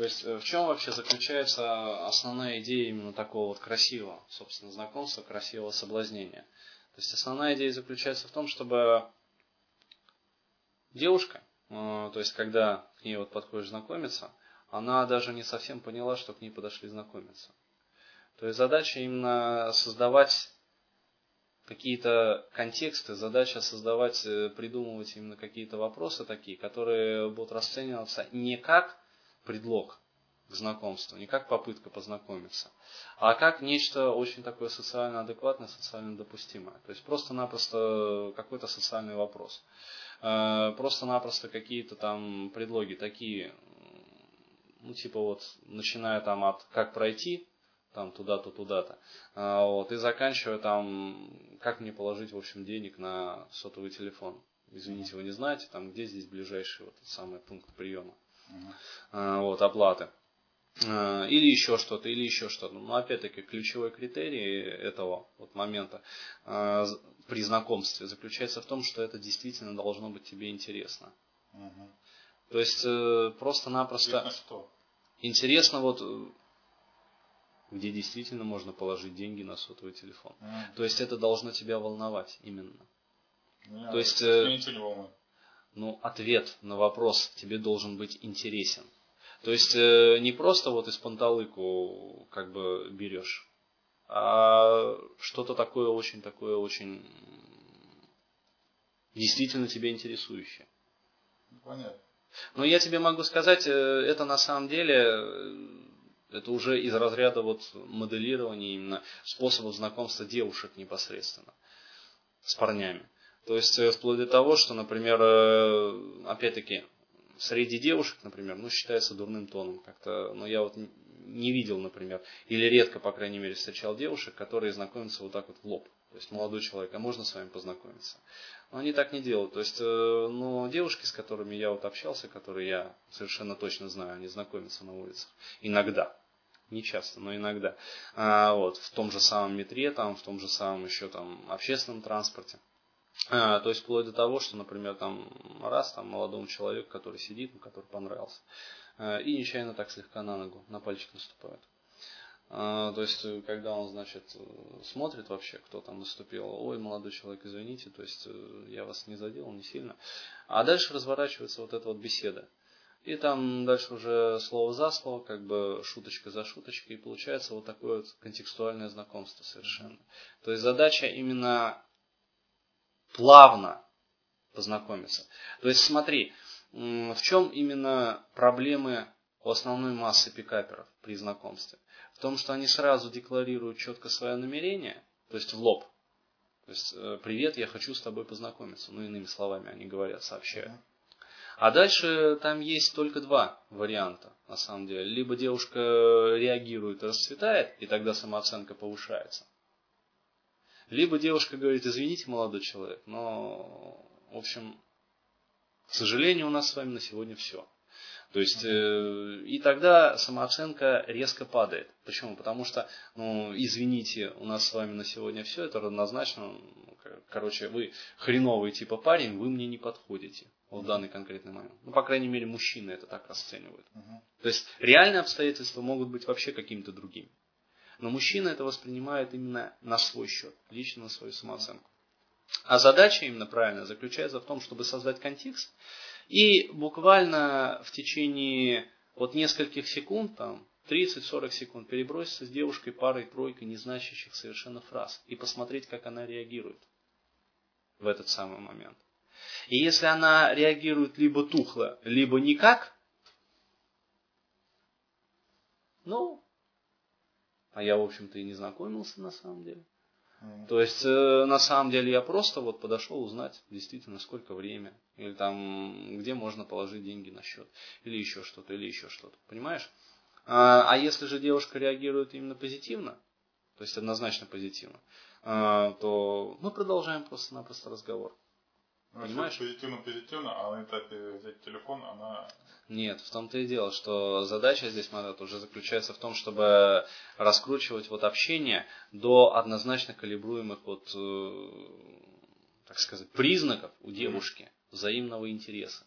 То есть э, в чем вообще заключается основная идея именно такого вот красивого, собственно, знакомства, красивого соблазнения? То есть основная идея заключается в том, чтобы девушка, э, то есть когда к ней вот подходишь знакомиться, она даже не совсем поняла, что к ней подошли знакомиться. То есть задача именно создавать какие-то контексты, задача создавать, э, придумывать именно какие-то вопросы такие, которые будут расцениваться не как предлог к знакомству, не как попытка познакомиться, а как нечто очень такое социально адекватное, социально допустимое. То есть просто-напросто какой-то социальный вопрос. Э, просто-напросто какие-то там предлоги такие, ну типа вот, начиная там от как пройти, там туда-то, туда-то. А, вот, и заканчивая там, как мне положить, в общем, денег на сотовый телефон. Извините, вы не знаете, там где здесь ближайший вот этот самый пункт приема. Uh-huh. Вот, оплаты. А, или еще что-то, или еще что-то. Но опять-таки ключевой критерий этого вот момента при знакомстве заключается в том, что это действительно должно быть тебе интересно. Uh-huh. То есть э, просто-напросто интересно, что? интересно вот где действительно можно положить деньги на сотовый телефон. Mm. То есть это должно тебя волновать именно. Yeah, То есть, э, ну, ответ на вопрос тебе должен быть интересен. То есть э, не просто вот из панталыку как бы берешь, а что-то такое очень такое очень действительно тебя интересующее. Понятно. Но я тебе могу сказать, э, это на самом деле это уже из разряда вот моделирования именно способов знакомства девушек непосредственно с парнями. То есть э, вплоть до того, что, например, э, опять-таки, среди девушек, например, ну, считается дурным тоном. Как-то, ну, я вот не видел, например, или редко, по крайней мере, встречал девушек, которые знакомятся вот так вот в лоб. То есть молодой человек, а можно с вами познакомиться? Но они так не делают. То есть, но девушки, с которыми я вот общался, которые я совершенно точно знаю, они знакомятся на улицах. Иногда не часто, но иногда, а, вот, в том же самом метре, там, в том же самом еще там общественном транспорте. А, то есть вплоть до того, что, например, там раз там молодому человеку, который сидит, ну, который понравился, а, и нечаянно так слегка на ногу, на пальчик наступает. А, то есть, когда он, значит, смотрит вообще, кто там наступил, ой, молодой человек, извините, то есть я вас не задел, не сильно. А дальше разворачивается вот эта вот беседа. И там дальше уже слово за слово, как бы шуточка за шуточкой, и получается вот такое вот контекстуальное знакомство совершенно. То есть задача именно плавно познакомиться. То есть смотри, в чем именно проблемы у основной массы пикаперов при знакомстве? В том, что они сразу декларируют четко свое намерение, то есть в лоб. То есть, э, привет, я хочу с тобой познакомиться. Ну, иными словами они говорят, сообщают. А дальше там есть только два варианта, на самом деле. Либо девушка реагирует, расцветает, и тогда самооценка повышается. Либо девушка говорит, извините, молодой человек, но, в общем, к сожалению, у нас с вами на сегодня все. То есть, э, и тогда самооценка резко падает. Почему? Потому что, ну, извините, у нас с вами на сегодня все, это равнозначно, ну, короче, вы хреновый типа парень, вы мне не подходите в данный конкретный момент. Ну, по крайней мере, мужчины это так расценивают. Uh-huh. То есть, реальные обстоятельства могут быть вообще какими-то другими. Но мужчина это воспринимает именно на свой счет, лично на свою самооценку. А задача именно правильно заключается в том, чтобы создать контекст и буквально в течение вот нескольких секунд, там, 30-40 секунд переброситься с девушкой парой-тройкой незначащих совершенно фраз и посмотреть, как она реагирует в этот самый момент. И если она реагирует либо тухло, либо никак, ну, а я, в общем-то, и не знакомился на самом деле. То есть, э, на самом деле, я просто вот подошел узнать действительно, сколько время, или там, где можно положить деньги на счет, или еще что-то, или еще что-то. Понимаешь? А, а если же девушка реагирует именно позитивно, то есть однозначно позитивно, а, то мы продолжаем просто-напросто разговор. Ну, Понимаешь? Позитивно-позитивно, а на этапе взять телефон, она... Нет, в том-то и дело, что задача здесь, Марат, уже заключается в том, чтобы раскручивать вот общение до однозначно калибруемых вот, э, так сказать, признаков у девушки взаимного интереса.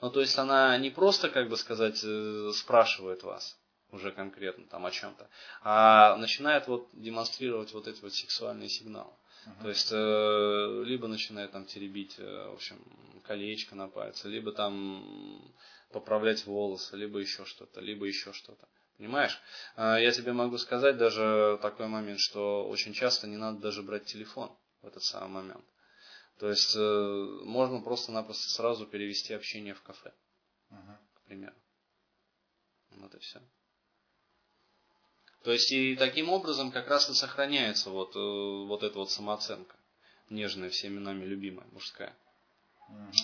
Ну, то есть она не просто, как бы сказать, э, спрашивает вас уже конкретно там о чем-то, а начинает вот демонстрировать вот эти вот сексуальные сигналы. Uh-huh. То есть, э, либо начинает там теребить, э, в общем, колечко на пальце, либо там поправлять волосы, либо еще что-то, либо еще что-то. Понимаешь? Э, я тебе могу сказать даже такой момент, что очень часто не надо даже брать телефон в этот самый момент. То есть э, можно просто-напросто сразу перевести общение в кафе, uh-huh. к примеру. Вот и все. То есть и таким образом как раз и сохраняется вот, э, вот эта вот самооценка, нежная, всеми нами любимая, мужская.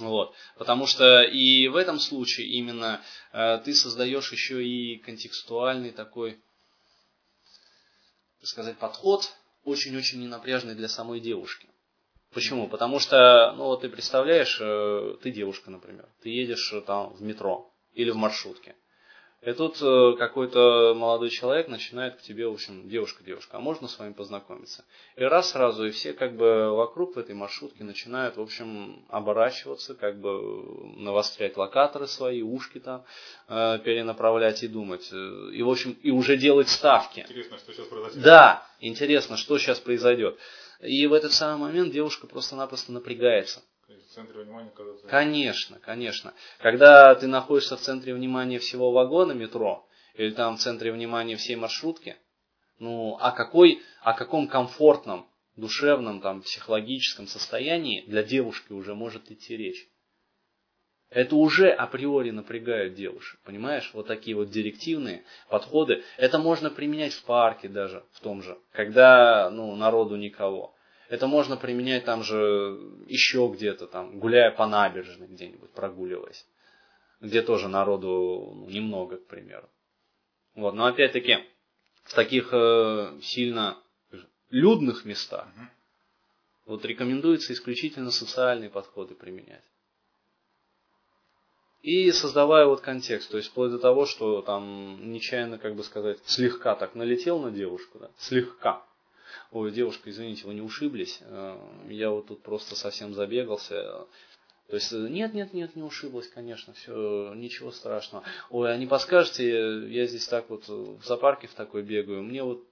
Вот. Потому что и в этом случае именно э, ты создаешь еще и контекстуальный такой, так сказать, подход, очень-очень ненапряжный для самой девушки. Почему? Потому что, ну вот ты представляешь, э, ты девушка, например, ты едешь э, там в метро или в маршрутке. И тут э, какой-то молодой человек начинает к тебе, в общем, девушка, девушка, а можно с вами познакомиться? И раз сразу, и все как бы вокруг в этой маршрутке начинают, в общем, оборачиваться, как бы навострять локаторы свои, ушки там, перенаправлять и думать. И, в общем, и уже делать ставки. Интересно, что сейчас произойдет. Да, интересно, что сейчас произойдет. И в этот самый момент девушка просто-напросто напрягается. Центре внимания оказывается. Конечно, конечно. Когда ты находишься в центре внимания всего вагона метро, или там в центре внимания всей маршрутки, ну, о, какой, о каком комфортном, душевном, там, психологическом состоянии для девушки уже может идти речь. Это уже априори напрягает девушек, понимаешь? Вот такие вот директивные подходы. Это можно применять в парке даже, в том же, когда ну, народу никого. Это можно применять там же еще где-то, там, гуляя по набережной где-нибудь, прогуливаясь. Где тоже народу ну, немного, к примеру. Вот. Но опять-таки, в таких э, сильно людных местах, вот рекомендуется исключительно социальные подходы применять. И создавая вот контекст, то есть вплоть до того, что там нечаянно, как бы сказать, слегка так налетел на девушку, да, слегка. Ой, девушка, извините, вы не ушиблись, э, я вот тут просто совсем забегался. То есть, нет, нет, нет, не ушиблась, конечно, все, ничего страшного. Ой, а не подскажете, я здесь так вот в зоопарке в такой бегаю, мне вот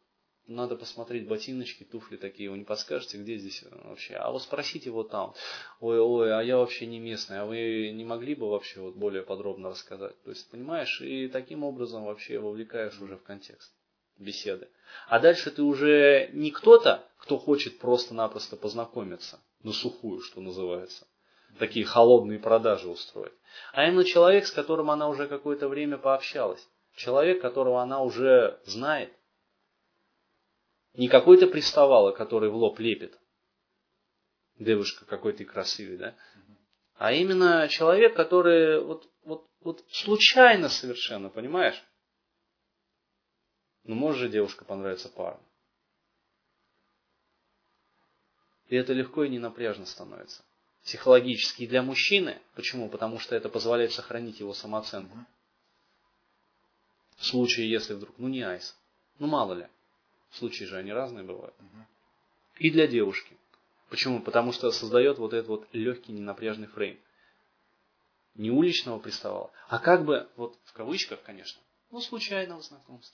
надо посмотреть ботиночки, туфли такие, вы не подскажете, где здесь вообще? А вот спросите вот там. Ой, ой, а я вообще не местный, а вы не могли бы вообще вот более подробно рассказать? То есть, понимаешь, и таким образом вообще вовлекаешь уже в контекст беседы. А дальше ты уже не кто-то, кто хочет просто-напросто познакомиться, на сухую, что называется, такие холодные продажи устроить, а именно человек, с которым она уже какое-то время пообщалась. Человек, которого она уже знает, не какой-то приставала, который в лоб лепит. Девушка, какой ты красивый, да? А именно человек, который вот, вот, вот случайно совершенно, понимаешь? Ну, может же девушка понравиться парам. И это легко и не напряжно становится. Психологически и для мужчины. Почему? Потому что это позволяет сохранить его самооценку. В случае, если вдруг, ну не айс. Ну мало ли. Случаи же они разные бывают. И для девушки. Почему? Потому что создает вот этот вот легкий ненапряжный фрейм. Не уличного приставала, а как бы, вот в кавычках, конечно, ну случайного знакомства.